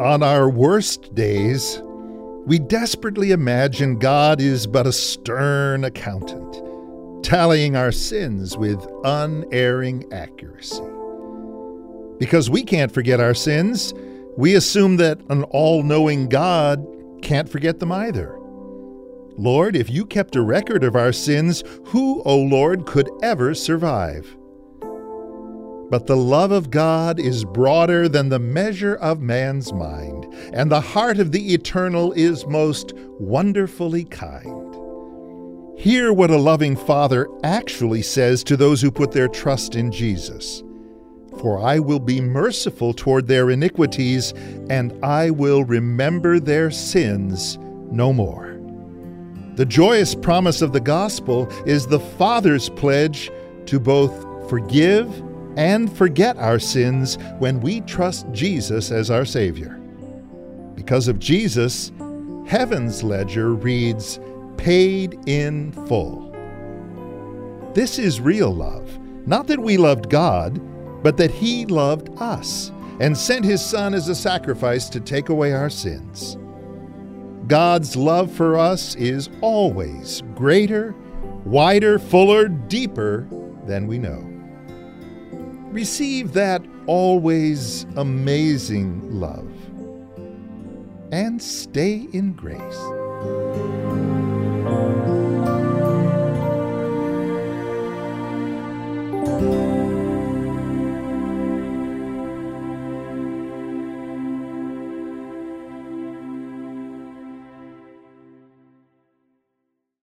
On our worst days, we desperately imagine God is but a stern accountant, tallying our sins with unerring accuracy. Because we can't forget our sins, we assume that an all knowing God can't forget them either. Lord, if you kept a record of our sins, who, O Lord, could ever survive? But the love of God is broader than the measure of man's mind, and the heart of the eternal is most wonderfully kind. Hear what a loving Father actually says to those who put their trust in Jesus. For I will be merciful toward their iniquities, and I will remember their sins no more. The joyous promise of the gospel is the Father's pledge to both forgive and forget our sins when we trust Jesus as our Savior. Because of Jesus, heaven's ledger reads, paid in full. This is real love. Not that we loved God, but that He loved us and sent His Son as a sacrifice to take away our sins. God's love for us is always greater, wider, fuller, deeper than we know. Receive that always amazing love and stay in grace.